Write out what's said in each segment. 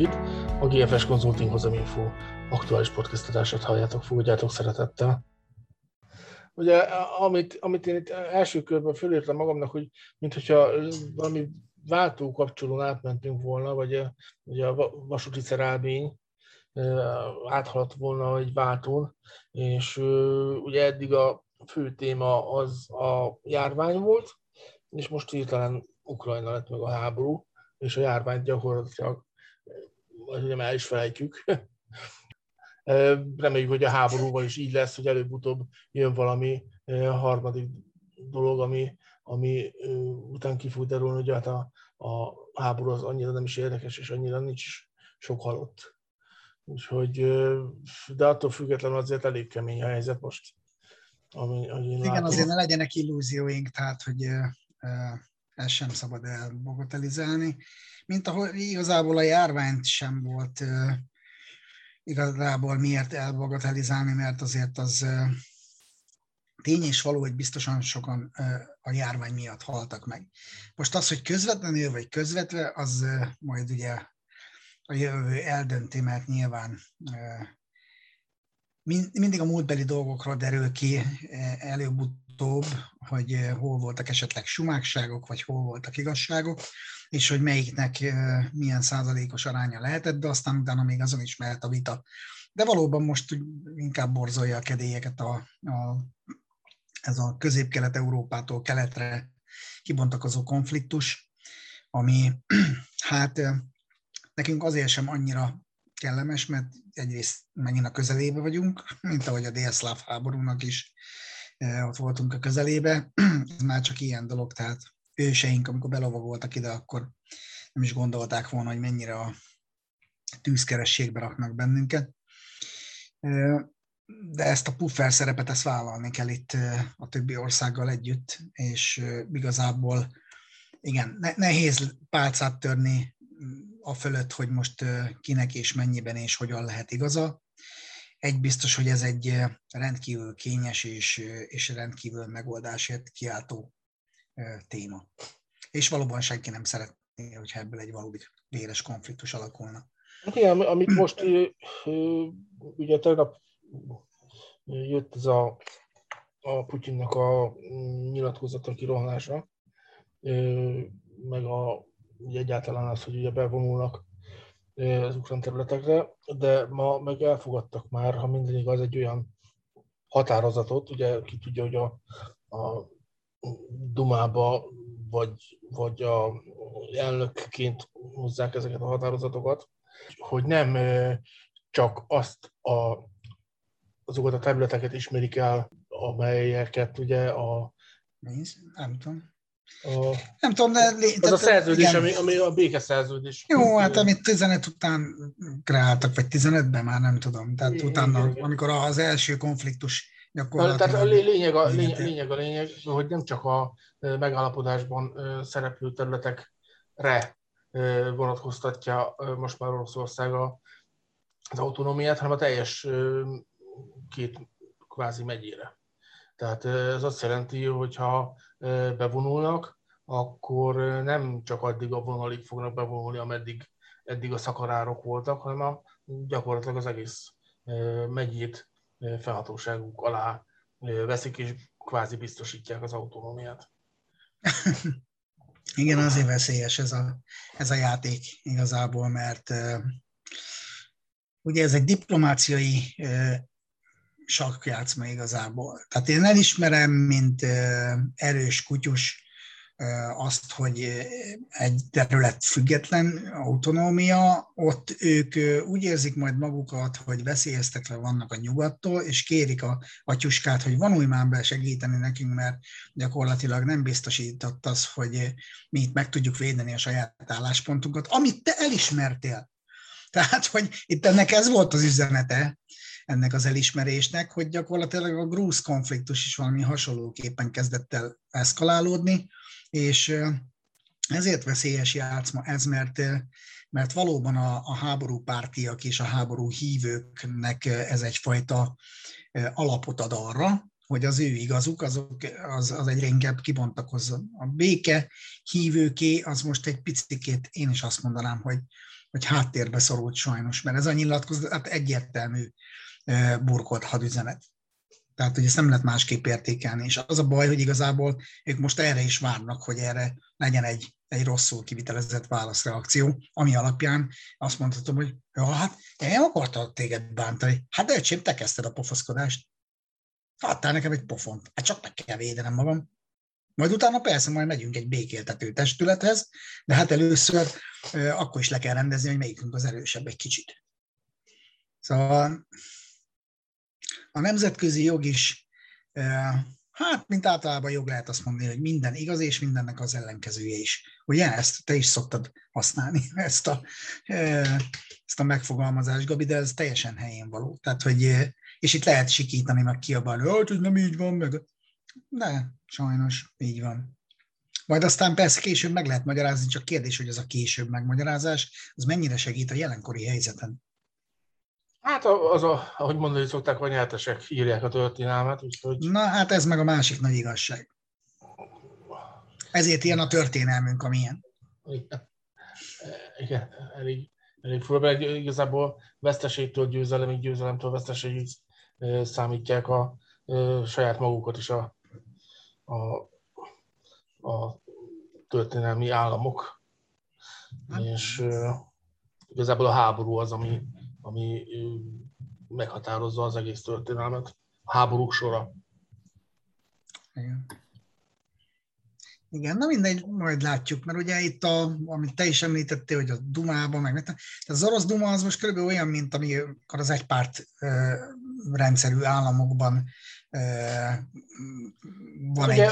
mindenkit. A GFS Consulting Hozaminfo aktuális podcast adását halljátok, fogadjátok szeretettel. Ugye, amit, amit én itt első körben fölírtam magamnak, hogy mintha valami váltó kapcsolón átmentünk volna, vagy ugye a vasúti szerelmény áthaladt volna egy váltón, és ugye eddig a fő téma az a járvány volt, és most hirtelen Ukrajna lett meg a háború, és a járványt gyakorlatilag vagy ugye is felejtjük. Reméljük, hogy a háborúval is így lesz, hogy előbb-utóbb jön valami harmadik dolog, ami, ami után ki fog derülni, hogy hát a, a háború az annyira nem is érdekes, és annyira nincs sok halott. Úgyhogy, de attól függetlenül azért elég kemény a helyzet most. Ami, ami Igen, látom. azért ne legyenek illúzióink, tehát, hogy ezt sem szabad elbogotelizálni, mint ahol igazából a járványt sem volt igazából miért elbogotelizálni, mert azért az tény és való, hogy biztosan sokan a járvány miatt haltak meg. Most az, hogy közvetlenül vagy közvetve, az majd ugye a jövő eldönti, mert nyilván mindig a múltbeli dolgokról derül ki előbb-utóbb, hogy hol voltak esetleg sumákságok, vagy hol voltak igazságok, és hogy melyiknek milyen százalékos aránya lehetett, de aztán utána még azon is mehet a vita. De valóban most inkább borzolja a kedélyeket a, a, ez a közép-kelet-európától keletre kibontakozó konfliktus, ami hát nekünk azért sem annyira kellemes, mert egyrészt megint a közelébe vagyunk, mint ahogy a délszláv háborúnak is ott voltunk a közelébe. Ez már csak ilyen dolog, tehát őseink, amikor belovagoltak ide, akkor nem is gondolták volna, hogy mennyire a tűzkerességbe raknak bennünket. De ezt a puffer szerepet ezt vállalni kell itt a többi országgal együtt, és igazából igen, nehéz pálcát törni a fölött, hogy most kinek és mennyiben és hogyan lehet igaza. Egy biztos, hogy ez egy rendkívül kényes és, és rendkívül megoldásért kiáltó téma. És valóban senki nem szeretné, hogyha ebből egy valódi véres konfliktus alakulna. Hát igen, amit most ugye tegnap jött ez a, a Putyinnak a nyilatkozata kirohanása, meg a, ugye egyáltalán az, hogy ugye bevonulnak az ukrán területekre, de ma meg elfogadtak már, ha minden igaz, egy olyan határozatot, ugye ki tudja, hogy a, a Dumába, vagy, vagy a elnökként hozzák ezeket a határozatokat, hogy nem csak azt a, azokat a területeket ismerik el, amelyeket ugye a... Nem tudom. A, nem tudom, de... Lé, az a szerződés, igen. ami, ami a békeszerződés. Jó, hát amit 15 után kreáltak, vagy 15-ben már nem tudom. Tehát igen, utána, igen, igen. amikor az első konfliktus gyakorlatilag... Tehát a lényeg a, lényeg, lényeg a lényeg, hogy nem csak a megállapodásban szereplő területekre vonatkoztatja most már Oroszország az autonómiát, hanem a teljes két kvázi megyére. Tehát ez azt jelenti, hogy ha bevonulnak, akkor nem csak addig a vonalig fognak bevonulni, ameddig eddig a szakarárok voltak, hanem a, gyakorlatilag az egész megyét felhatóságuk alá veszik, és kvázi biztosítják az autonómiát. Igen, azért veszélyes ez a, ez a játék igazából, mert ugye ez egy diplomáciai sakkjátszma igazából. Tehát én elismerem, mint erős kutyus azt, hogy egy terület független, autonómia, ott ők úgy érzik majd magukat, hogy veszélyeztetve vannak a nyugattól, és kérik a atyuskát, hogy vonulj már be segíteni nekünk, mert gyakorlatilag nem biztosított az, hogy mi itt meg tudjuk védeni a saját álláspontunkat, amit te elismertél. Tehát, hogy itt ennek ez volt az üzenete, ennek az elismerésnek, hogy gyakorlatilag a grúz konfliktus is valami hasonlóképpen kezdett el eszkalálódni, és ezért veszélyes játszma ez, mert, mert valóban a, a háború pártiak és a háború hívőknek ez egyfajta alapot ad arra, hogy az ő igazuk, azok, az, az egyre inkább kibontakozzon. A béke hívőké az most egy picit, én is azt mondanám, hogy vagy háttérbe szorult sajnos, mert ez a nyilatkozat hát egyértelmű burkolt hadüzenet. Tehát, hogy ezt nem lehet másképp értékelni. És az a baj, hogy igazából ők most erre is várnak, hogy erre legyen egy, egy rosszul kivitelezett válaszreakció, ami alapján azt mondhatom, hogy ja, hát én nem akartam téged bántani. Hát de öcsém, te kezdted a pofaszkodást. Adtál nekem egy pofont. Hát csak meg kell védenem magam. Majd utána persze majd megyünk egy békéltető testülethez, de hát először akkor is le kell rendezni, hogy melyikünk az erősebb egy kicsit. Szóval a nemzetközi jog is, hát mint általában jog lehet azt mondani, hogy minden igaz, és mindennek az ellenkezője is. Ugye ezt te is szoktad használni, ezt a, ezt a megfogalmazást, Gabi, de ez teljesen helyén való. Tehát, hogy, és itt lehet sikítani, meg kiabálni, hogy nem így van, meg de sajnos így van. Majd aztán persze később meg lehet magyarázni, csak kérdés, hogy az a később megmagyarázás, az mennyire segít a jelenkori helyzeten. Hát az, a, ahogy mondani szokták, hogy nyertesek írják a történelmet, úgyhogy... Na hát ez meg a másik nagy igazság. Ezért ilyen a történelmünk, amilyen. Igen, Igen elég, elég fura, igazából veszteségtől győzelemig, győzelemtől veszteségig számítják a, a saját magukat is a, a, a történelmi államok. Hát. És igazából a háború az, ami, ami meghatározza az egész történelmet. A háborúk sora. Igen. Igen, na mindegy, majd látjuk, mert ugye itt, a, amit te is említettél, hogy a Dumában, meg tehát az orosz Duma az most körülbelül olyan, mint amikor az egypárt ö, rendszerű államokban ö, van ugye, egy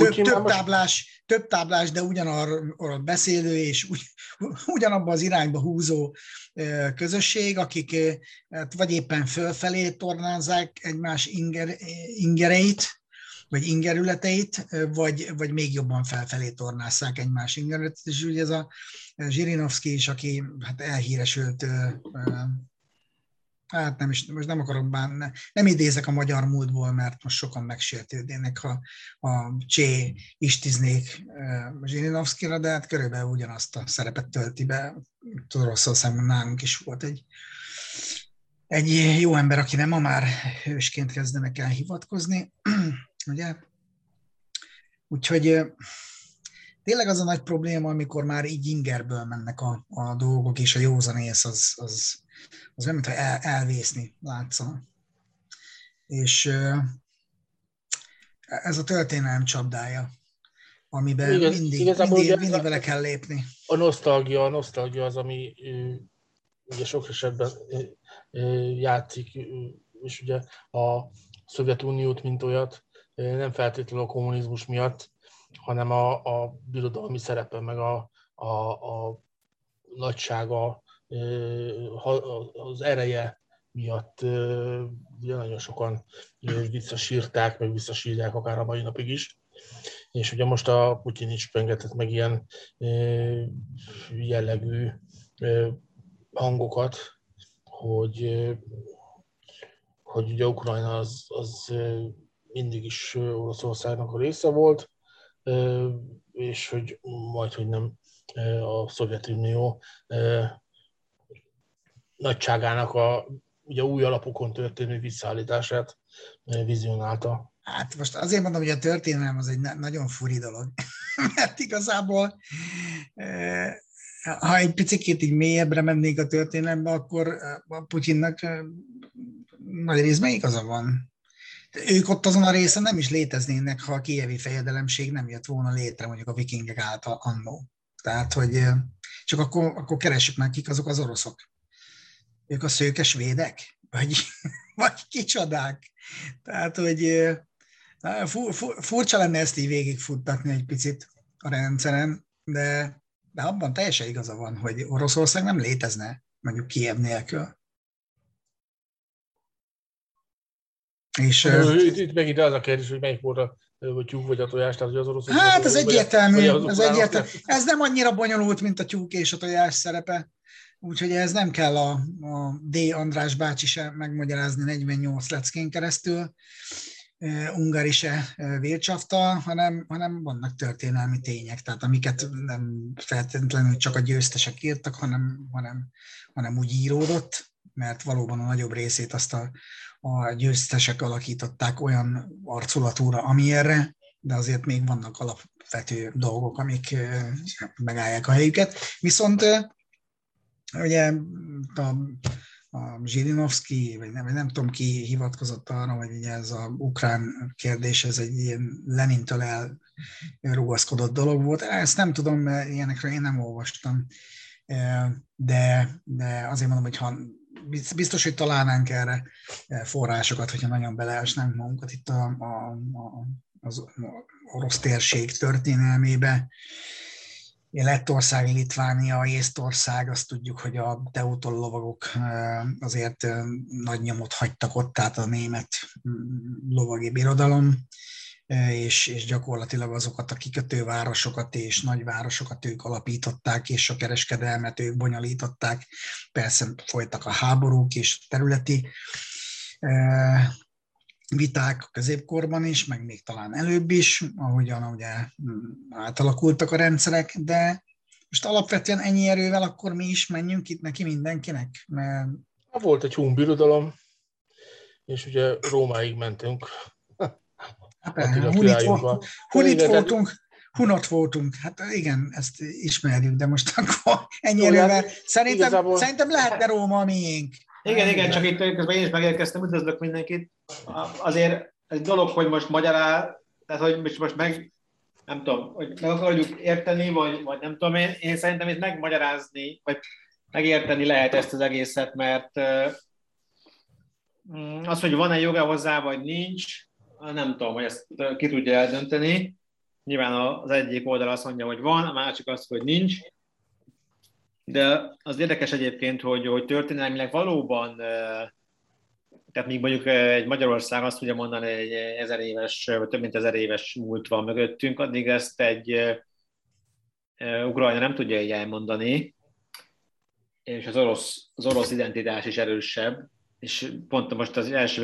több, több, táblás, több táblás, de ugyanarról beszélő és ugy, ugyanabban az irányba húzó közösség, akik hát vagy éppen fölfelé tornázzák egymás inger, ingereit, vagy ingerületeit, vagy, vagy még jobban felfelé tornásszák egymás ingerületeit. És ugye ez a Zsirinovszki is, aki hát elhíresült hát nem is, most nem akarok bánni, nem idézek a magyar múltból, mert most sokan megsértődnének, ha a Csé istiznék Zsirinovszkira, de hát körülbelül ugyanazt a szerepet tölti be. Oroszországban nálunk is volt egy, egy jó ember, aki nem ma már hősként kezdenek el hivatkozni, ugye? Úgyhogy tényleg az a nagy probléma, amikor már így ingerből mennek a, a dolgok, és a józanész az, az, az olyan, mintha el, elvészni látszana. És ez a történelem csapdája, amiben Igaz, mindig, mindig, mindig bele kell lépni. A nosztalgia, a nosztalgia az, ami ugye sok esetben játszik, és ugye a Szovjetuniót, mint olyat, nem feltétlenül a kommunizmus miatt, hanem a, a birodalmi szerepe, meg a, a, a nagysága, az ereje miatt ugye nagyon sokan visszasírták, meg visszasírják akár a mai napig is. És ugye most a Putyin is pengetett meg ilyen jellegű hangokat, hogy, hogy ugye Ukrajna az, az mindig is Oroszországnak a része volt, és hogy majd, hogy nem a Szovjetunió nagyságának a ugye új alapokon történő visszaállítását vizionálta. Hát most azért mondom, hogy a történelem az egy nagyon furi dolog, mert igazából ha egy picit így mélyebbre mennék a történelembe, akkor a Putyinnak nagy részben igaza van. Ők ott azon a részen nem is léteznének, ha a kievi fejedelemség nem jött volna létre mondjuk a vikingek által annó. Tehát, hogy csak akkor, akkor keressük meg, kik azok az oroszok. Ők a szőkes védek? Vagy, vagy kicsodák? Tehát, hogy furcsa lenne ezt így végigfuttatni egy picit a rendszeren, de, de abban teljesen igaza van, hogy Oroszország nem létezne mondjuk Kiev nélkül. És, itt, itt megint az a kérdés, hogy melyik volt a vagy tyúk vagy a tojás, tehát hogy az orosz. Hát ez egyértelmű, ez egyértelmű. Ez nem annyira bonyolult, mint a tyúk és a tojás szerepe. Úgyhogy ez nem kell a, a D. András bácsi sem megmagyarázni 48 leckén keresztül. ungarise Wirtschafta, hanem, hanem vannak történelmi tények, tehát amiket nem feltétlenül csak a győztesek írtak, hanem, hanem, hanem úgy íródott, mert valóban a nagyobb részét azt a, a győztesek alakították olyan arculatúra, amilyenre, de azért még vannak alapvető dolgok, amik megállják a helyüket. Viszont ugye a a Zsirinovszki, vagy nem, nem tudom ki hivatkozott arra, hogy ugye ez a ukrán kérdés, ez egy ilyen Lenintől elrugaszkodott dolog volt. Ezt nem tudom, mert ilyenekről én nem olvastam. De, de azért mondom, hogy ha biztos, hogy találnánk erre forrásokat, hogyha nagyon beleesnánk magunkat itt a, a, a, az orosz térség történelmébe, Lettország, Litvánia, Észtország, azt tudjuk, hogy a teutol lovagok azért nagy nyomot hagytak ott, tehát a német lovagi birodalom, és, és gyakorlatilag azokat a kikötővárosokat és nagyvárosokat ők alapították, és a kereskedelmet ők bonyolították. Persze folytak a háborúk és területi viták a középkorban is, meg még talán előbb is, ahogyan ugye átalakultak a rendszerek, de most alapvetően ennyi erővel akkor mi is menjünk itt neki mindenkinek, mert... Volt egy hun és ugye Rómáig mentünk. Hát, hunit, volt, hunit voltunk, hunot voltunk, hát igen, ezt ismerjük, de most akkor ennyi erővel. Hát szerintem, igazából... szerintem lehetne Róma a miénk. Igen, igen, csak itt közben én is megérkeztem, üdvözlök mindenkit. Azért egy dolog, hogy most magyará, tehát hogy most meg, nem tudom, hogy meg akarjuk érteni, vagy, vagy nem tudom, én, én szerintem itt megmagyarázni, vagy megérteni lehet ezt az egészet, mert mm, az, hogy van-e joga hozzá, vagy nincs, nem tudom, hogy ezt ki tudja eldönteni. Nyilván az egyik oldal azt mondja, hogy van, a másik azt, hogy nincs. De az érdekes egyébként, hogy, hogy történelmileg valóban, tehát még mondjuk egy Magyarország azt tudja mondani, egy ezer éves, vagy több mint ezer éves múlt van mögöttünk, addig ezt egy Ukrajna nem tudja így elmondani, és az orosz, az orosz identitás is erősebb, és pont most az első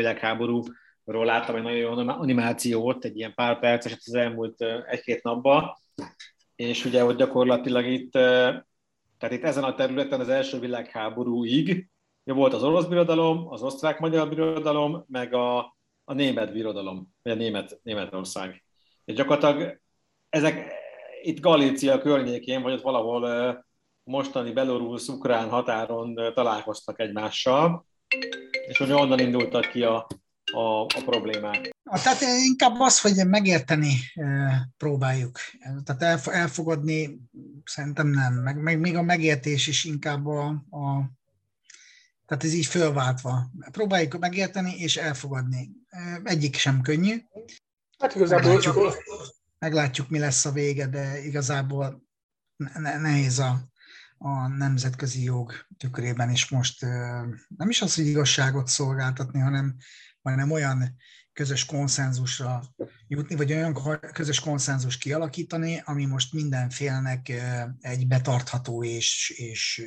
világháborúról láttam egy nagyon jó animációt, egy ilyen pár perceset az elmúlt egy-két napban, és ugye, hogy gyakorlatilag itt tehát itt ezen a területen az első világháborúig volt az orosz birodalom, az osztrák-magyar birodalom, meg a, a német birodalom, vagy a német, Németország. És gyakorlatilag ezek itt Galícia környékén, vagy ott valahol mostani belorusz-ukrán határon találkoztak egymással, és hogy onnan indultak ki a, a, a problémák. Tehát inkább az, hogy megérteni próbáljuk. Tehát elfogadni szerintem nem. Meg, meg még a megértés is inkább a, a tehát ez így fölváltva. Próbáljuk megérteni és elfogadni. Egyik sem könnyű. Hát igazából meglátjuk, meglátjuk mi lesz a vége, de igazából nehéz a, a nemzetközi jog tükrében is most nem is az, hogy igazságot szolgáltatni, hanem hanem olyan közös konszenzusra jutni, vagy olyan közös konszenzus kialakítani, ami most mindenfélnek egy betartható és, és,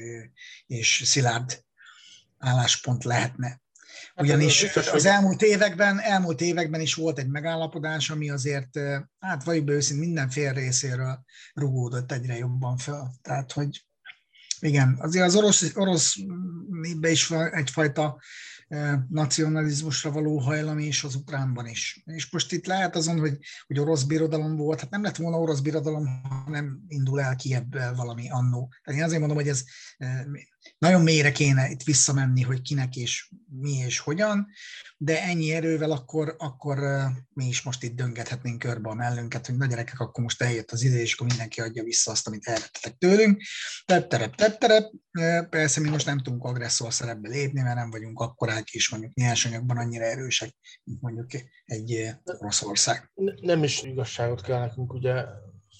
és szilárd álláspont lehetne. Hát Ugyanis az elmúlt években, elmúlt években is volt egy megállapodás, ami azért, hát vagyok be őszint, minden fél részéről rugódott egyre jobban fel. Tehát, hogy igen, azért az orosz, orosz is egyfajta nacionalizmusra való hajlam és az ukránban is. És most itt lehet azon, hogy, hogy orosz birodalom volt, hát nem lett volna orosz birodalom, hanem indul el ki ebből valami annó. Tehát én azért mondom, hogy ez nagyon mélyre kéne itt visszamenni, hogy kinek és mi és hogyan, de ennyi erővel akkor, akkor mi is most itt döngethetnénk körbe a mellünket, hogy na gyerekek, akkor most eljött az idő, és akkor mindenki adja vissza azt, amit elvettetek tőlünk. Tetterep, tetterep. Persze mi most nem tudunk agresszor szerepbe lépni, mert nem vagyunk akkorák is mondjuk nyersanyagban annyira erősek, mint mondjuk egy Oroszország. Nem is igazságot kell nekünk ugye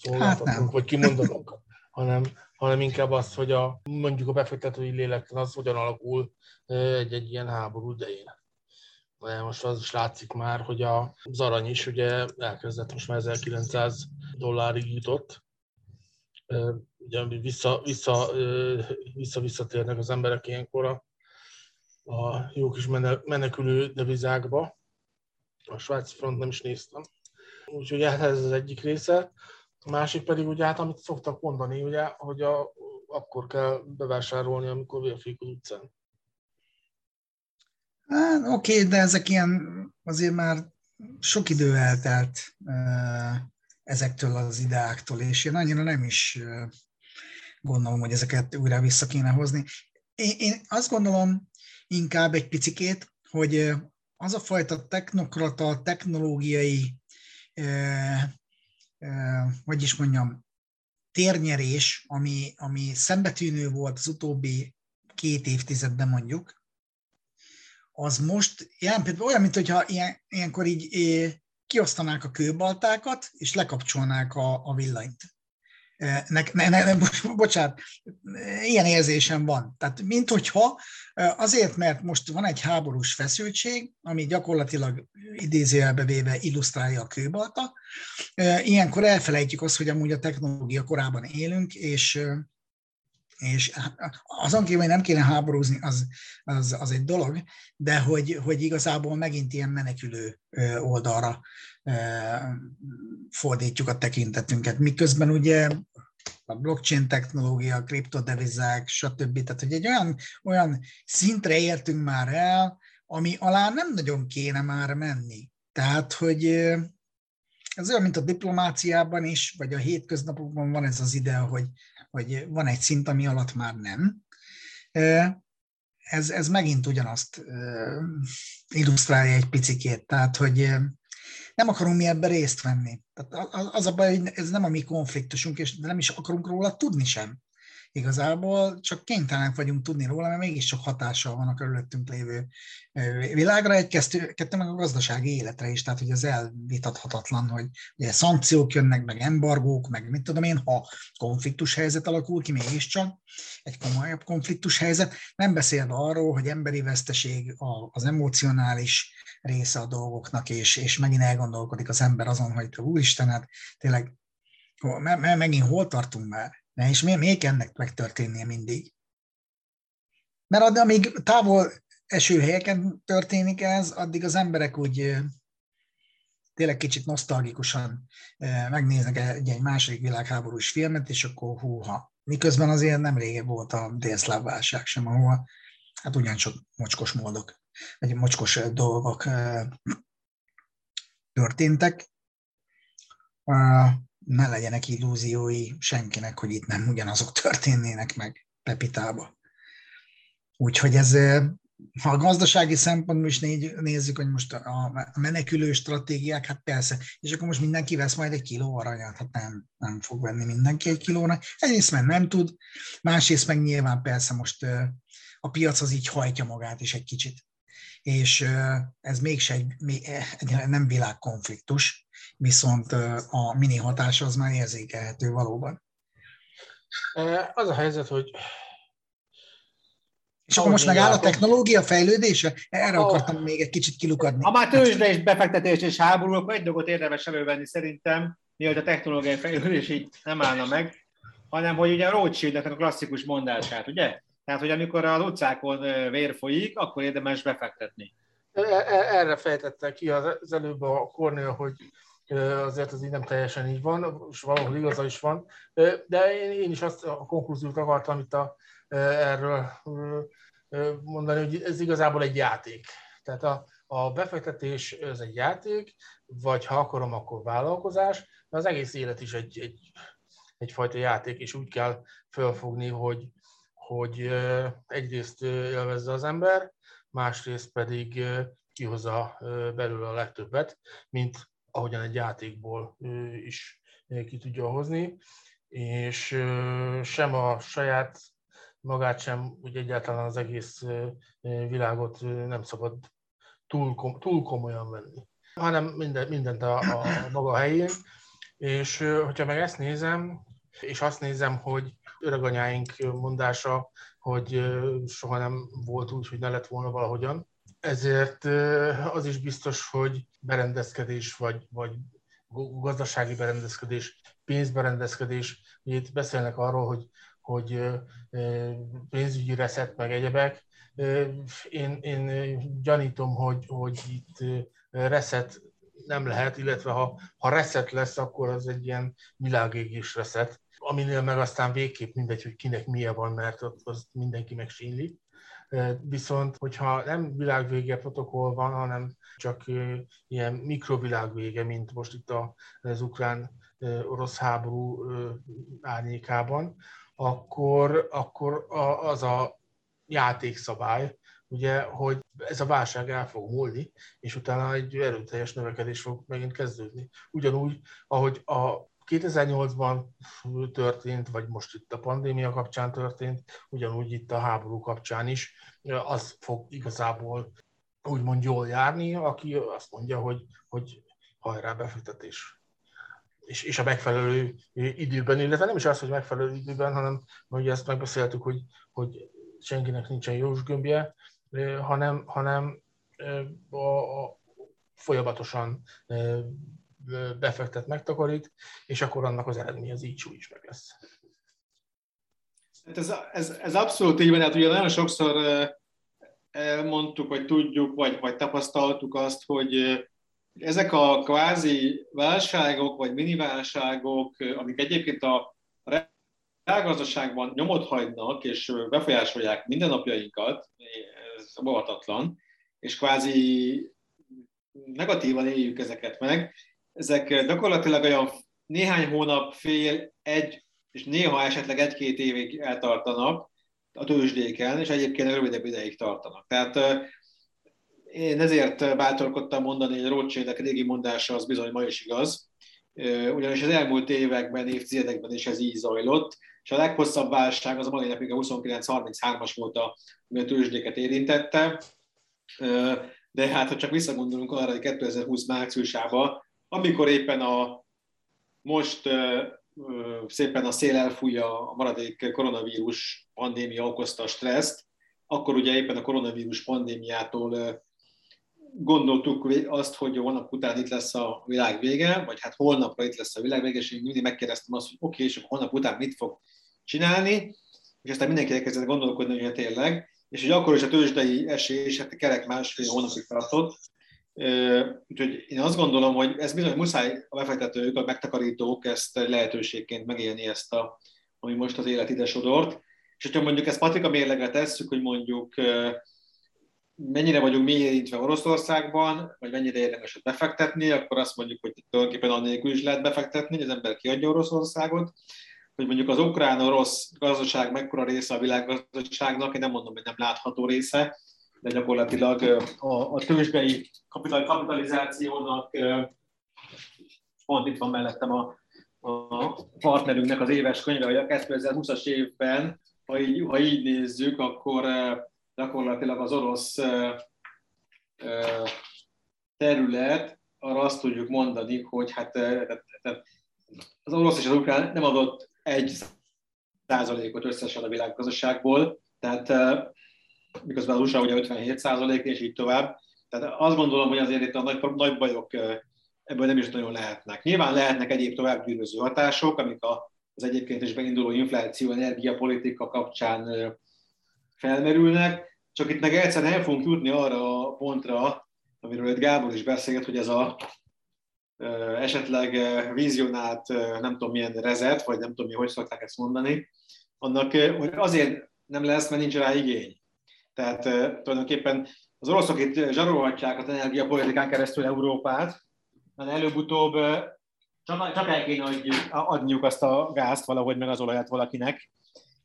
szolgáltatnunk, hát vagy kimondanunk, hanem hanem inkább az, hogy a, mondjuk a befektetői lélektan az hogyan alakul egy, egy ilyen háború idején. De most az is látszik már, hogy az arany is ugye elkezdett most már 1900 dollárig jutott. Ugye vissza, vissza, vissza, visszatérnek az emberek ilyenkor a, a jó kis menekülő devizákba. a svájci front nem is néztem. Úgyhogy hát ez az egyik része. A másik pedig ugye hát, amit szoktak mondani, ugye, hogy a, akkor kell bevásárolni, amikor vérfék az utcán. Hát, oké, de ezek ilyen azért már sok idő eltelt ezektől az ideáktól, és én annyira nem is gondolom, hogy ezeket újra vissza kéne hozni. Én, én azt gondolom inkább egy picikét, hogy az a fajta technokrata, technológiai, hogy is mondjam, térnyerés, ami, ami szembetűnő volt az utóbbi két évtizedben mondjuk, az most jelen például olyan, mint hogyha ilyen, ilyenkor így kiosztanák a kőbaltákat, és lekapcsolnák a, a villanyt. Ne, ne, ne, bocsánat, ilyen érzésem van. Tehát, mint hogyha azért, mert most van egy háborús feszültség, ami gyakorlatilag idézőjelbe véve illusztrálja a kőbalta, ilyenkor elfelejtjük azt, hogy amúgy a technológia korában élünk, és és azon kívül, hogy nem kéne háborúzni, az, az, az egy dolog, de hogy, hogy igazából megint ilyen menekülő oldalra fordítjuk a tekintetünket. Miközben ugye a blockchain technológia, kriptodevizák, stb. Tehát, hogy egy olyan, olyan szintre értünk már el, ami alá nem nagyon kéne már menni. Tehát, hogy ez olyan, mint a diplomáciában is, vagy a hétköznapokban van ez az idea, hogy hogy van egy szint, ami alatt már nem. Ez, ez megint ugyanazt illusztrálja egy picikét, tehát hogy nem akarunk mi ebben részt venni. Tehát az a baj, hogy ez nem a mi konfliktusunk, és nem is akarunk róla tudni sem igazából csak kénytelenek vagyunk tudni róla, mert mégiscsak hatással van a körülöttünk lévő világra, egy kettő meg a gazdasági életre is, tehát hogy az elvitathatatlan, hogy ugye szankciók jönnek, meg embargók, meg mit tudom én, ha konfliktus helyzet alakul ki mégiscsak, egy komolyabb konfliktus helyzet, nem beszélve arról, hogy emberi veszteség az emocionális része a dolgoknak, és, és megint elgondolkodik az ember azon, hogy úristen, hát tényleg megint hol tartunk már? Ne, és miért, miért ennek megtörténnie mindig? Mert amíg távol eső helyeken történik ez, addig az emberek úgy tényleg kicsit nosztalgikusan megnéznek egy, egy második világháborús filmet, és akkor húha. Miközben azért nem régen volt a délszláv válság sem, ahol hát ugyancsak mocskos módok, vagy mocskos dolgok történtek ne legyenek illúziói senkinek, hogy itt nem ugyanazok történnének meg Pepitába. Úgyhogy ez, ha a gazdasági szempontból is nézzük, hogy most a menekülő stratégiák, hát persze, és akkor most mindenki vesz majd egy kiló aranyat, hát nem, nem fog venni mindenki egy kilóra. Egyrészt mert nem tud, másrészt meg nyilván persze most a piac az így hajtja magát is egy kicsit. És ez mégse egy nem világkonfliktus, viszont a mini hatása az már érzékelhető valóban. Az a helyzet, hogy és akkor most megáll a technológia fejlődése? Erre a... akartam még egy kicsit kilukadni. Ha már tőzsde és befektetés és háború, akkor egy dolgot érdemes elővenni szerintem, mielőtt a technológiai fejlődés így nem állna meg, hanem hogy ugye a Rothschildnek a klasszikus mondását, ugye? Tehát, hogy amikor az utcákon vér folyik, akkor érdemes befektetni. E, e, erre fejtette ki az előbb a Kornél, hogy azért ez így nem teljesen így van, és valahol igaza is van. De én, én is azt a konklúziót akartam itt a, erről mondani, hogy ez igazából egy játék. Tehát a, a befektetés ez egy játék, vagy ha akarom, akkor vállalkozás, de az egész élet is egy, egy, egyfajta játék, és úgy kell felfogni, hogy, hogy egyrészt élvezze az ember, másrészt pedig kihozza belőle a legtöbbet, mint ahogyan egy játékból is ki tudja hozni, és sem a saját magát sem, úgy egyáltalán az egész világot nem szabad túl, kom- túl komolyan venni, hanem minden, mindent a, a maga helyén. És hogyha meg ezt nézem, és azt nézem, hogy öreganyáink mondása, hogy soha nem volt úgy, hogy ne lett volna valahogyan, ezért az is biztos, hogy berendezkedés, vagy, vagy gazdasági berendezkedés, pénzberendezkedés, ugye itt beszélnek arról, hogy, hogy pénzügyi reszet, meg egyebek. Én, én gyanítom, hogy, hogy itt reszet nem lehet, illetve ha, ha reszet lesz, akkor az egy ilyen világégés reszet, aminél meg aztán végképp mindegy, hogy kinek milyen van, mert az mindenki megsínli. Viszont, hogyha nem világvége protokoll van, hanem csak ilyen mikrovilágvége, mint most itt az ukrán-orosz háború árnyékában, akkor, akkor az a játékszabály, ugye, hogy ez a válság el fog múlni, és utána egy erőteljes növekedés fog megint kezdődni. Ugyanúgy, ahogy a 2008-ban történt, vagy most itt a pandémia kapcsán történt, ugyanúgy itt a háború kapcsán is, az fog igazából úgymond jól járni, aki azt mondja, hogy, hogy hajrá befektetés. És, és a megfelelő időben, illetve nem is az, hogy megfelelő időben, hanem ugye ezt megbeszéltük, hogy, hogy senkinek nincsen jós gömbje, hanem, hanem a, a folyamatosan befektet, megtakarít, és akkor annak az eredmény az így is meg lesz. Hát ez, ez, ez abszolút így van, hát ugye nagyon sokszor elmondtuk, vagy tudjuk, vagy, vagy tapasztaltuk azt, hogy ezek a kvázi válságok, vagy mini válságok, amik egyébként a reálgazdaságban nyomot hagynak, és befolyásolják mindennapjainkat, ez óvatatlan, és kvázi negatívan éljük ezeket meg, ezek gyakorlatilag olyan néhány hónap, fél, egy, és néha esetleg egy-két évig eltartanak a tőzsdéken, és egyébként rövidebb ideig tartanak. Tehát én ezért bátorkodtam mondani, hogy a Rothschildek régi mondása az bizony ma is igaz, ugyanis az elmúlt években, évtizedekben is ez így zajlott, és a leghosszabb válság az a mai napig a 29-33-as volt, ami a tőzsdéket érintette, de hát ha csak visszagondolunk arra, hogy 2020 márciusában amikor éppen a most szépen a szél elfújja a maradék koronavírus pandémia okozta a stresszt, akkor ugye éppen a koronavírus pandémiától gondoltuk azt, hogy holnap után itt lesz a világ vége, vagy hát holnapra itt lesz a világ vége, és én mindig megkérdeztem azt, hogy oké, okay, és holnap után mit fog csinálni, és aztán mindenki elkezdett gondolkodni, hogy tényleg, és hogy akkor is a tőzsdei esés, hát kerek másfél hónapig tartott, Úgyhogy én azt gondolom, hogy ez bizony muszáj a befektetők, a megtakarítók ezt lehetőségként megélni ezt, a, ami most az élet ide sodort. És hogyha mondjuk ezt patika mérlegre tesszük, hogy mondjuk mennyire vagyunk mi érintve Oroszországban, vagy mennyire érdemes befektetni, akkor azt mondjuk, hogy tulajdonképpen annélkül is lehet befektetni, hogy az ember kiadja Oroszországot, hogy mondjuk az ukrán-orosz gazdaság mekkora része a világgazdaságnak, én nem mondom, hogy nem látható része, de gyakorlatilag a, a tőzsdei kapital, kapitalizációnak, pont itt van mellettem a, a partnerünknek az éves könyve, hogy a 2020-as évben, ha így, ha így nézzük, akkor gyakorlatilag az orosz terület, arra azt tudjuk mondani, hogy hát az orosz és az ukrán nem adott egy százalékot összesen a világgazdaságból, tehát miközben az USA ugye 57 százalék, és így tovább. Tehát azt gondolom, hogy azért itt a nagy, nagy bajok ebből nem is nagyon lehetnek. Nyilván lehetnek egyéb továbbgyűröző hatások, amik az egyébként is beinduló infláció, energiapolitika kapcsán felmerülnek, csak itt meg egyszerűen el fogunk jutni arra a pontra, amiről itt Gábor is beszélt, hogy ez a esetleg vizionált, nem tudom milyen rezet, vagy nem tudom mi, hogy szokták ezt mondani, annak hogy azért nem lesz, mert nincs rá igény. Tehát tulajdonképpen az oroszok itt zsarolhatják az energiapolitikán keresztül Európát, mert előbb-utóbb csak, csak el kéne adniuk azt a gázt valahogy, meg az olajat valakinek,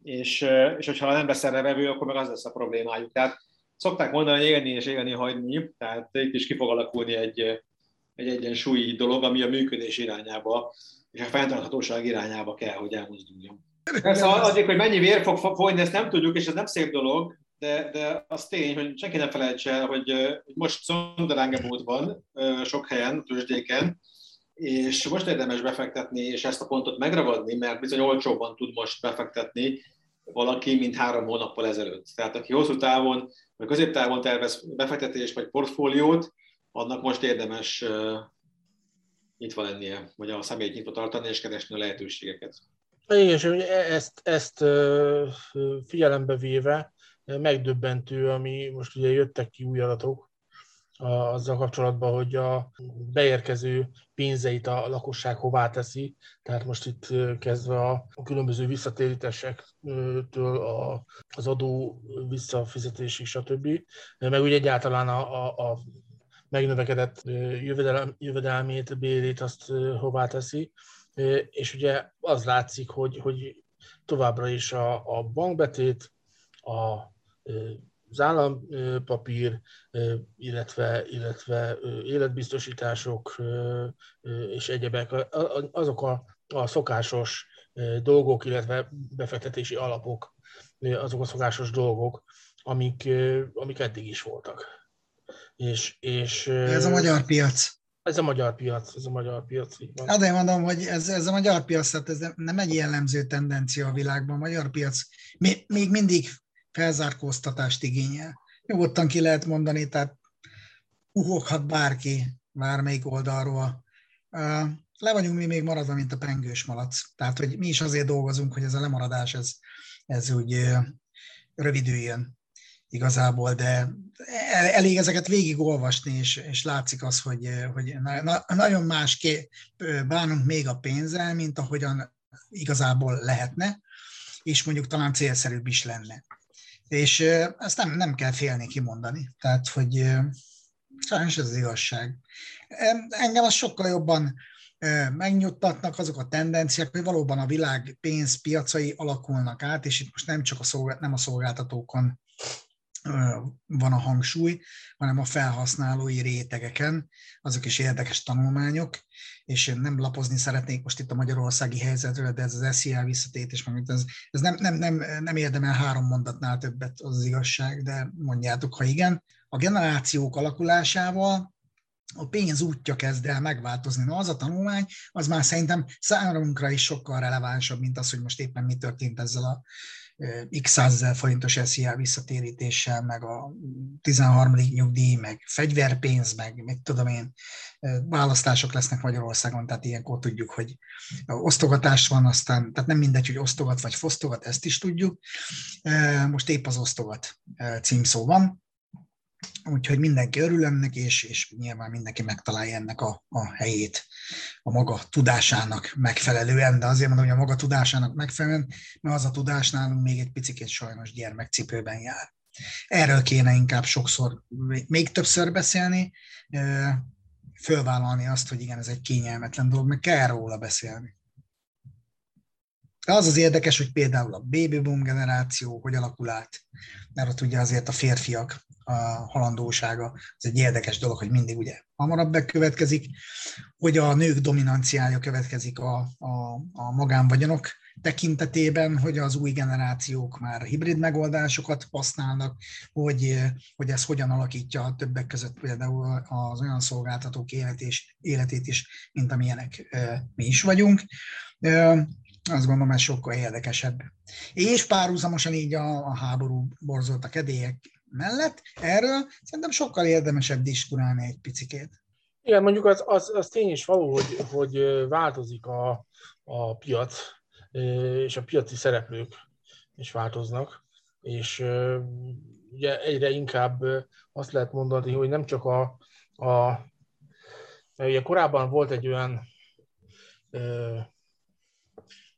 és, és hogyha nem lesz erre vevő, akkor meg az lesz a problémájuk. Tehát szokták mondani, hogy élni és élni hagyni, tehát itt is ki fog alakulni egy, egy egyensúlyi dolog, ami a működés irányába és a fenntarthatóság irányába kell, hogy elmozduljon. Persze azért, hogy mennyi vér fog folyni, ezt nem tudjuk, és ez nem szép dolog, de, de az tény, hogy senki nem felejtse el, hogy, hogy most Szonderángebót van sok helyen, tőzsdéken, és most érdemes befektetni, és ezt a pontot megragadni, mert bizony olcsóbban tud most befektetni valaki, mint három hónappal ezelőtt. Tehát aki hosszú távon, vagy középtávon tervez befektetés vagy portfóliót, annak most érdemes nyitva lennie, vagy a személyt nyitva tartani és keresni a lehetőségeket. Igen, és ezt, ezt figyelembe véve megdöbbentő, ami most ugye jöttek ki új adatok, azzal kapcsolatban, hogy a beérkező pénzeit a lakosság hová teszi. Tehát most itt kezdve a különböző visszatérítésektől az adó visszafizetésig, stb. Meg úgy egyáltalán a, a, a megnövekedett jövedelem, jövedelmét, bérét azt hová teszi. És ugye az látszik, hogy, hogy továbbra is a, a bankbetét, a az állampapír, illetve, illetve életbiztosítások és egyebek, azok a, a szokásos dolgok, illetve befektetési alapok, azok a szokásos dolgok, amik, amik eddig is voltak. És, és, ez a magyar piac. Ez a magyar piac, ez a magyar piac. Így van. Hát én mondom, hogy ez, ez a magyar piac, tehát ez nem egy jellemző tendencia a világban. A magyar piac még, még mindig felzárkóztatást igényel. Nyugodtan ki lehet mondani, tehát uhoghat bárki, bármelyik oldalról. Le vagyunk mi még maradva, mint a pengős malac. Tehát, hogy mi is azért dolgozunk, hogy ez a lemaradás, ez, ez úgy rövidüljön igazából, de elég ezeket végigolvasni, és, és látszik az, hogy, hogy na, nagyon más bánunk még a pénzzel, mint ahogyan igazából lehetne, és mondjuk talán célszerűbb is lenne. És ezt nem, nem kell félni kimondani. Tehát, hogy sajnos ez az igazság. Engem az sokkal jobban megnyugtatnak azok a tendenciák, hogy valóban a világ pénzpiacai alakulnak át, és itt most nem csak a, szolgál, nem a szolgáltatókon van a hangsúly, hanem a felhasználói rétegeken, azok is érdekes tanulmányok, és én nem lapozni szeretnék most itt a magyarországi helyzetről, de ez az SZIA visszatétés, meg ez, ez nem, nem, nem, nem érdemel három mondatnál többet, az, az igazság, de mondjátok, ha igen. A generációk alakulásával a pénz útja kezd el megváltozni. Na az a tanulmány, az már szerintem számunkra is sokkal relevánsabb, mint az, hogy most éppen mi történt ezzel a x százezer forintos SZIA visszatérítéssel, meg a 13. nyugdíj, meg fegyverpénz, meg mit tudom én, választások lesznek Magyarországon, tehát ilyenkor tudjuk, hogy osztogatás van, aztán, tehát nem mindegy, hogy osztogat vagy fosztogat, ezt is tudjuk. Most épp az osztogat címszó van, Úgyhogy mindenki örül ennek, és, és nyilván mindenki megtalálja ennek a, a helyét a maga tudásának megfelelően, de azért mondom, hogy a maga tudásának megfelelően, mert az a tudás nálunk még egy picit sajnos gyermekcipőben jár. Erről kéne inkább sokszor, még többször beszélni, fölvállalni azt, hogy igen, ez egy kényelmetlen dolog, meg kell róla beszélni. Az az érdekes, hogy például a baby boom generáció hogy alakul át, mert ott ugye azért a férfiak a halandósága, az egy érdekes dolog, hogy mindig ugye hamarabb bekövetkezik, hogy a nők dominanciája következik a, a, a magánvagyonok tekintetében, hogy az új generációk már hibrid megoldásokat használnak, hogy, hogy ez hogyan alakítja többek között például az olyan szolgáltatók életés, életét is, mint amilyenek mi is vagyunk. Azt gondolom, ez sokkal érdekesebb. És párhuzamosan így a, a háború borzolt a kedélyek mellett, erről szerintem sokkal érdemesebb diskurálni egy picikét. Igen, mondjuk az, az, az tény is való, hogy, hogy változik a, a piac, és a piaci szereplők is változnak, és ugye egyre inkább azt lehet mondani, hogy nem csak a, a ugye korábban volt egy olyan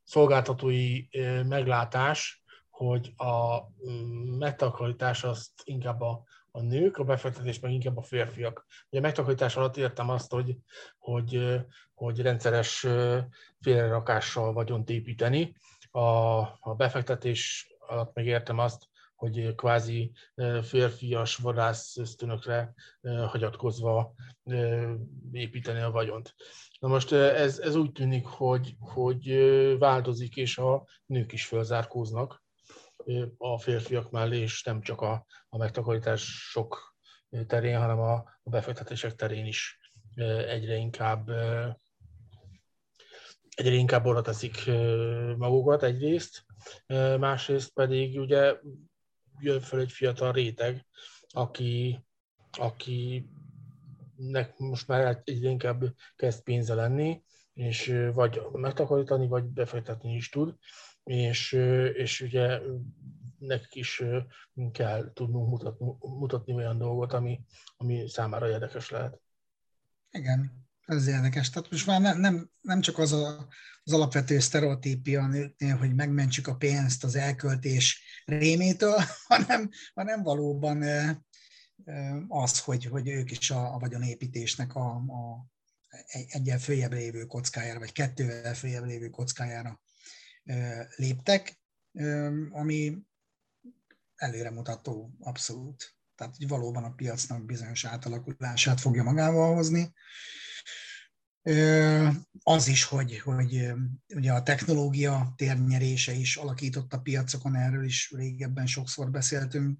szolgáltatói meglátás, hogy a mm, megtakarítás azt inkább a, a nők, a befektetés meg inkább a férfiak. Ugye a megtakarítás alatt értem azt, hogy, hogy, hogy rendszeres félrerakással vagyont építeni. A, a befektetés alatt meg értem azt, hogy kvázi férfias vadász ösztönökre hagyatkozva építeni a vagyont. Na most ez, ez úgy tűnik, hogy, hogy változik, és a nők is felzárkóznak a férfiak mellé, és nem csak a, a megtakarítások terén, hanem a, a befektetések terén is egyre inkább egyre inkább oda teszik magukat egyrészt, másrészt pedig ugye jön fel egy fiatal réteg, aki, akinek most már egyre inkább kezd pénze lenni, és vagy megtakarítani, vagy befektetni is tud, és, és ugye nekik is kell tudnunk mutatni, mutatni olyan dolgot, ami, ami számára érdekes lehet. Igen, ez érdekes. Tehát most már nem, nem, nem csak az a, az alapvető sztereotípia hogy megmentsük a pénzt az elköltés rémétől, hanem, hanem valóban az, hogy, hogy ők is a, a vagyonépítésnek a, a egyen följebb lévő kockájára, vagy kettővel följebb lévő kockájára léptek, ami előremutató abszolút. Tehát hogy valóban a piacnak bizonyos átalakulását fogja magával hozni. Az is, hogy, hogy ugye a technológia térnyerése is alakított a piacokon, erről is régebben sokszor beszéltünk,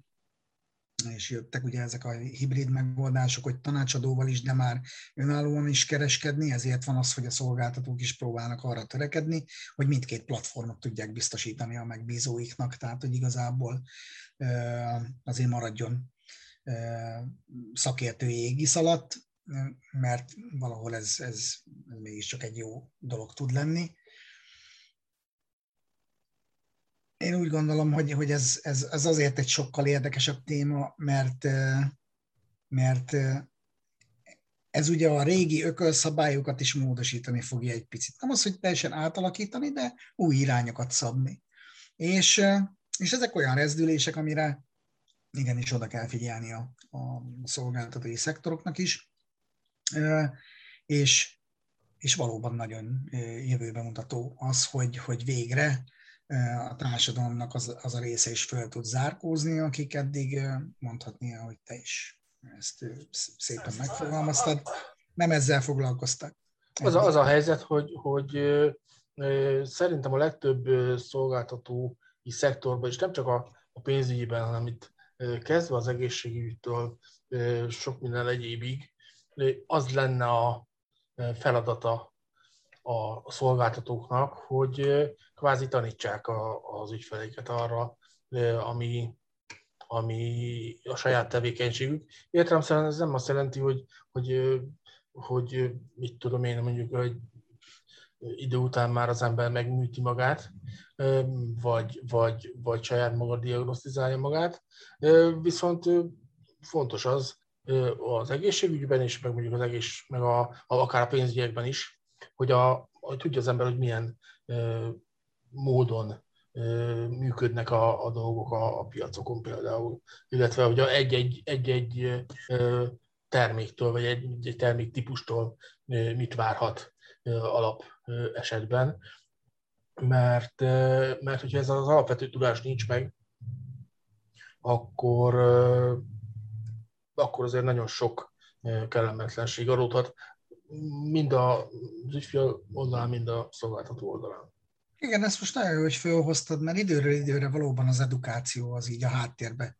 és jöttek ugye ezek a hibrid megoldások, hogy tanácsadóval is, de már önállóan is kereskedni, ezért van az, hogy a szolgáltatók is próbálnak arra törekedni, hogy mindkét platformot tudják biztosítani a megbízóiknak, tehát hogy igazából azért maradjon szakértői égisz alatt, mert valahol ez, ez, ez mégiscsak egy jó dolog tud lenni. Én úgy gondolom, hogy, hogy ez, ez, ez azért egy sokkal érdekesebb téma, mert, mert ez ugye a régi ökölszabályokat is módosítani fogja egy picit. Nem az, hogy teljesen átalakítani, de új irányokat szabni. És, és ezek olyan rezdülések, amire igenis oda kell figyelni a, a szolgáltatói szektoroknak is, és, és valóban nagyon jövőbe mutató az, hogy, hogy végre a társadalomnak az, az a része is föl tud zárkózni, akik eddig mondhatni, hogy te is ezt szépen megfogalmaztad, nem ezzel foglalkoztak. Az a, az a helyzet, hogy, hogy szerintem a legtöbb szolgáltatói szektorban, és nem csak a, a pénzügyiben, hanem itt kezdve az egészségügytől sok minden egyébig, az lenne a feladata a szolgáltatóknak, hogy kvázi tanítsák az ügyfeleiket arra, ami, ami a saját tevékenységük. Értelemszerűen ez nem azt jelenti, hogy, hogy, hogy mit tudom én, mondjuk, hogy idő után már az ember megműti magát, vagy, vagy, vagy saját maga diagnosztizálja magát, viszont fontos az az egészségügyben is, meg mondjuk az egész, meg a, a, akár a pénzügyekben is, hogy, a, hogy tudja az ember, hogy milyen módon működnek a, a dolgok a, a piacokon például, illetve hogy egy-egy, egy-egy terméktől, vagy egy, egy terméktípustól mit várhat alap esetben, mert, mert hogyha ez az alapvető tudás nincs meg, akkor, akkor azért nagyon sok kellemetlenség adódhat, mind az ügyfél oldalán, mind a szolgáltató oldalán. Igen, ezt most nagyon jó, hogy felhoztad, mert időről időre valóban az edukáció az így a háttérbe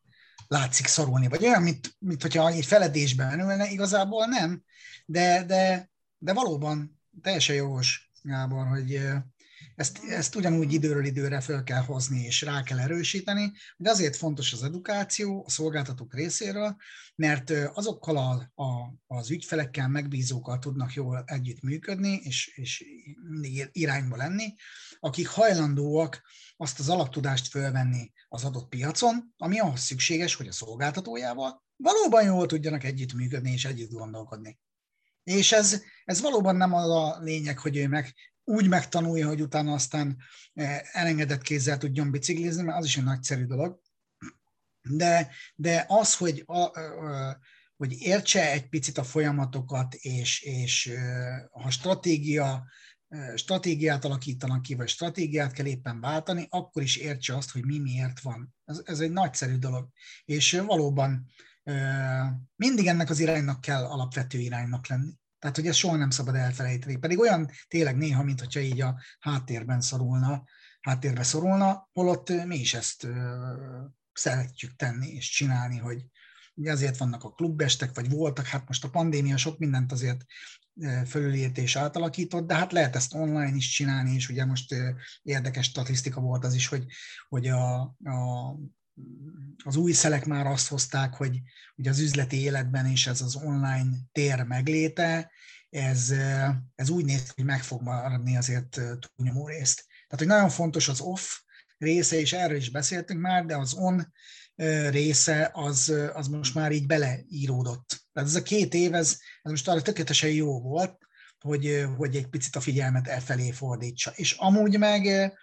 látszik szorulni, vagy olyan, mint, mint hogyha egy feledésben ülne, igazából nem, de, de, de valóban teljesen jogos, Gábor, hogy ezt, ezt ugyanúgy időről időre fel kell hozni és rá kell erősíteni, de azért fontos az edukáció a szolgáltatók részéről, mert azokkal a, a, az ügyfelekkel, megbízókkal tudnak jól együttműködni, és, és mindig irányba lenni, akik hajlandóak azt az alaptudást fölvenni az adott piacon, ami ahhoz szükséges, hogy a szolgáltatójával valóban jól tudjanak együttműködni és együtt gondolkodni. És ez, ez valóban nem az a lényeg, hogy ő meg úgy megtanulja, hogy utána aztán eh, elengedett kézzel tudjon biciklizni, mert az is egy nagyszerű dolog. De, de az, hogy, a, a, hogy értse egy picit a folyamatokat, és, és ha stratégia, stratégiát alakítanak ki, vagy stratégiát kell éppen váltani, akkor is értse azt, hogy mi miért van. Ez, ez egy nagyszerű dolog. És valóban mindig ennek az iránynak kell alapvető iránynak lenni. Tehát, hogy ezt soha nem szabad elfelejteni. Pedig olyan tényleg néha, mint hogyha így a háttérben szorulna, háttérbe szorulna, holott mi is ezt szeretjük tenni és csinálni, hogy ugye azért vannak a klubestek, vagy voltak, hát most a pandémia sok mindent azért fölülírt és átalakított, de hát lehet ezt online is csinálni, és ugye most érdekes statisztika volt az is, hogy, hogy a, a az új szelek már azt hozták, hogy, hogy az üzleti életben is ez az online tér megléte, ez, ez úgy néz hogy meg fog maradni azért túlnyomó részt. Tehát, hogy nagyon fontos az off, része, és erről is beszéltünk már, de az on része az, az most már így beleíródott. Tehát ez a két év, ez, ez most arra tökéletesen jó volt, hogy, hogy egy picit a figyelmet elfelé fordítsa. És amúgy meg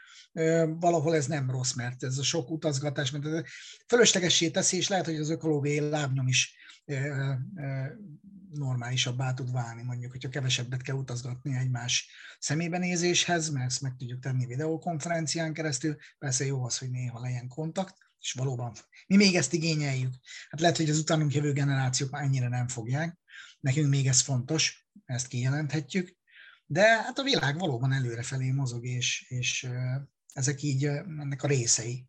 valahol ez nem rossz, mert ez a sok utazgatás, mert fölöslegessé teszi, és lehet, hogy az ökológiai lábnyom is normálisabbá tud válni, mondjuk, hogyha kevesebbet kell utazgatni egymás szemébenézéshez, mert ezt meg tudjuk tenni videokonferencián keresztül. Persze jó az, hogy néha legyen kontakt, és valóban mi még ezt igényeljük. Hát lehet, hogy az utánunk jövő generációk már ennyire nem fogják. Nekünk még ez fontos, ezt kijelenthetjük. De hát a világ valóban előrefelé mozog, és, és ezek így ennek a részei,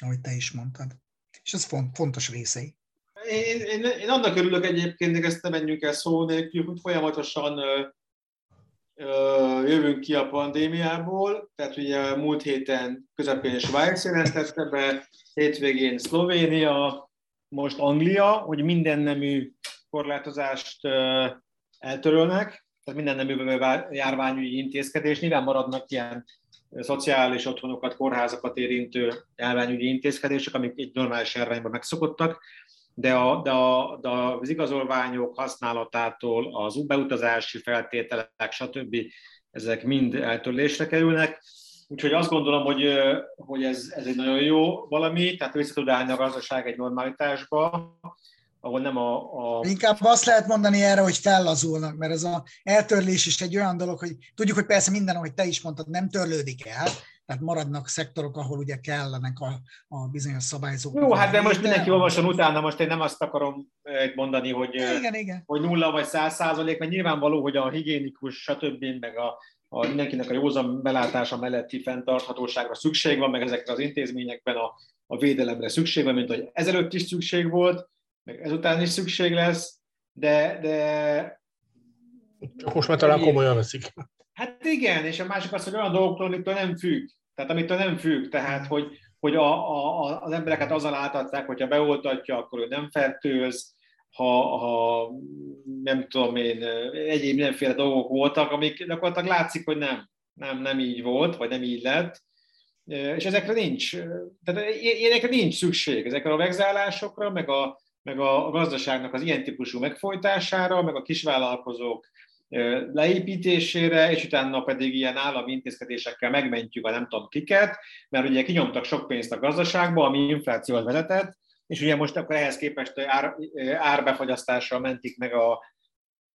ahogy te is mondtad. És ez fontos részei. Én, én, én annak örülök egyébként, hogy ezt nem menjünk el szó nélkül, hogy folyamatosan ö, ö, jövünk ki a pandémiából, tehát ugye múlt héten közepén Svájc jelentette be, hétvégén Szlovénia, most Anglia, hogy minden nemű korlátozást ö, eltörölnek, tehát minden nemű járványügyi intézkedés, nyilván maradnak ilyen szociális otthonokat, kórházakat érintő járványügyi intézkedések, amik egy normális járványban megszokottak, de, a, de, a, de az igazolványok használatától az beutazási feltételek, stb. ezek mind eltörlésre kerülnek. Úgyhogy azt gondolom, hogy, hogy ez, ez egy nagyon jó valami, tehát vissza tud állni a gazdaság egy normalitásba, ahol nem a, a... Inkább azt lehet mondani erre, hogy fellazulnak, mert ez a eltörlés is egy olyan dolog, hogy tudjuk, hogy persze minden, ahogy te is mondtad, nem törlődik el, tehát maradnak szektorok, ahol ugye kellenek a, a bizonyos szabályzók. Jó, hát de most mindenki olvason utána, most én nem azt akarom eh, mondani, hogy, eh, igen, igen. hogy nulla vagy száz százalék, mert nyilvánvaló, hogy a higiénikus, stb. meg a, a mindenkinek a józan belátása melletti fenntarthatóságra szükség van, meg ezekre az intézményekben a, a védelemre szükség van, mint hogy ezelőtt is szükség volt, meg ezután is szükség lesz, de, de csak most már talán komolyan veszik. Hát igen, és a másik az, hogy olyan dolgoktól, amitől nem függ. Tehát amitől nem függ, tehát hogy, hogy a, a, az embereket azzal átadták, hogyha beoltatja, akkor ő nem fertőz, ha, ha nem tudom én, egyéb mindenféle dolgok voltak, amik gyakorlatilag látszik, hogy nem, nem, nem így volt, vagy nem így lett, és ezekre nincs, tehát ilyenekre nincs szükség, ezekre a vegzálásokra, meg a, meg a gazdaságnak az ilyen típusú megfojtására, meg a kisvállalkozók leépítésére, és utána pedig ilyen állami intézkedésekkel megmentjük a nem tudom kiket, mert ugye kinyomtak sok pénzt a gazdaságba, ami inflációt vezetett, és ugye most akkor ehhez képest ár, árbefagyasztással mentik meg a,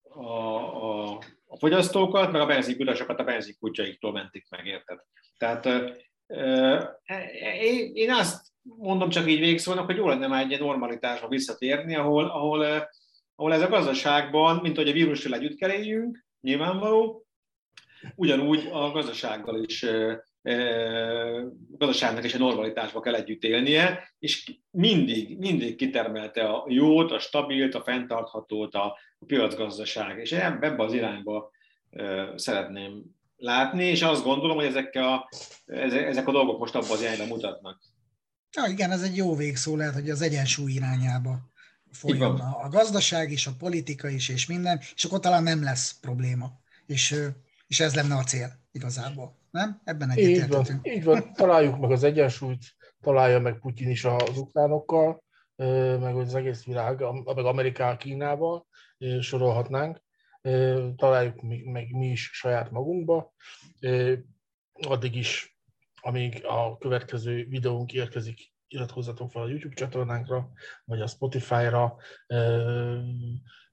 a, a, a fogyasztókat, meg a benzinkutasokat a benzinkutyaiktól mentik meg, érted? Tehát én azt mondom csak így végszónak, hogy jó lenne már egy ilyen normalitásba visszatérni, ahol, ahol ahol ez a gazdaságban, mint hogy a vírussal együtt kell éljünk, nyilvánvaló, ugyanúgy a gazdasággal is a gazdaságnak is a normalitásba kell együtt élnie, és mindig, mindig kitermelte a jót, a stabilt, a fenntarthatót a, a piacgazdaság. És ebbe az irányba szeretném látni, és azt gondolom, hogy ezek a, ezek a dolgok most abban az irányba mutatnak. Ja, igen, ez egy jó végszó lehet, hogy az egyensúly irányába folyjon a, a gazdaság is, a politika is, és minden, és akkor talán nem lesz probléma. És, és ez lenne a cél igazából. Nem? Ebben egyetértetünk. Így van, így van, találjuk meg az egyensúlyt, találja meg Putyin is az ukránokkal, meg az egész világ, meg Amerikával, Kínával, sorolhatnánk. Találjuk meg mi is saját magunkba. Addig is, amíg a következő videónk érkezik, iratkozzatok fel a YouTube csatornánkra, vagy a Spotify-ra,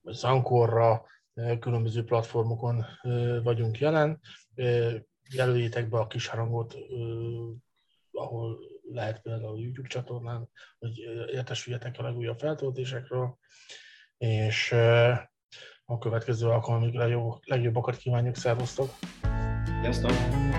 vagy az Ankorra, különböző platformokon vagyunk jelen. Jelöljétek be a kis harangot, ahol lehet például a YouTube csatornán, hogy értesüljetek a legújabb feltöltésekről, és a következő alkalomig legjobb, legjobbakat kívánjuk, szervusztok! Sziasztok!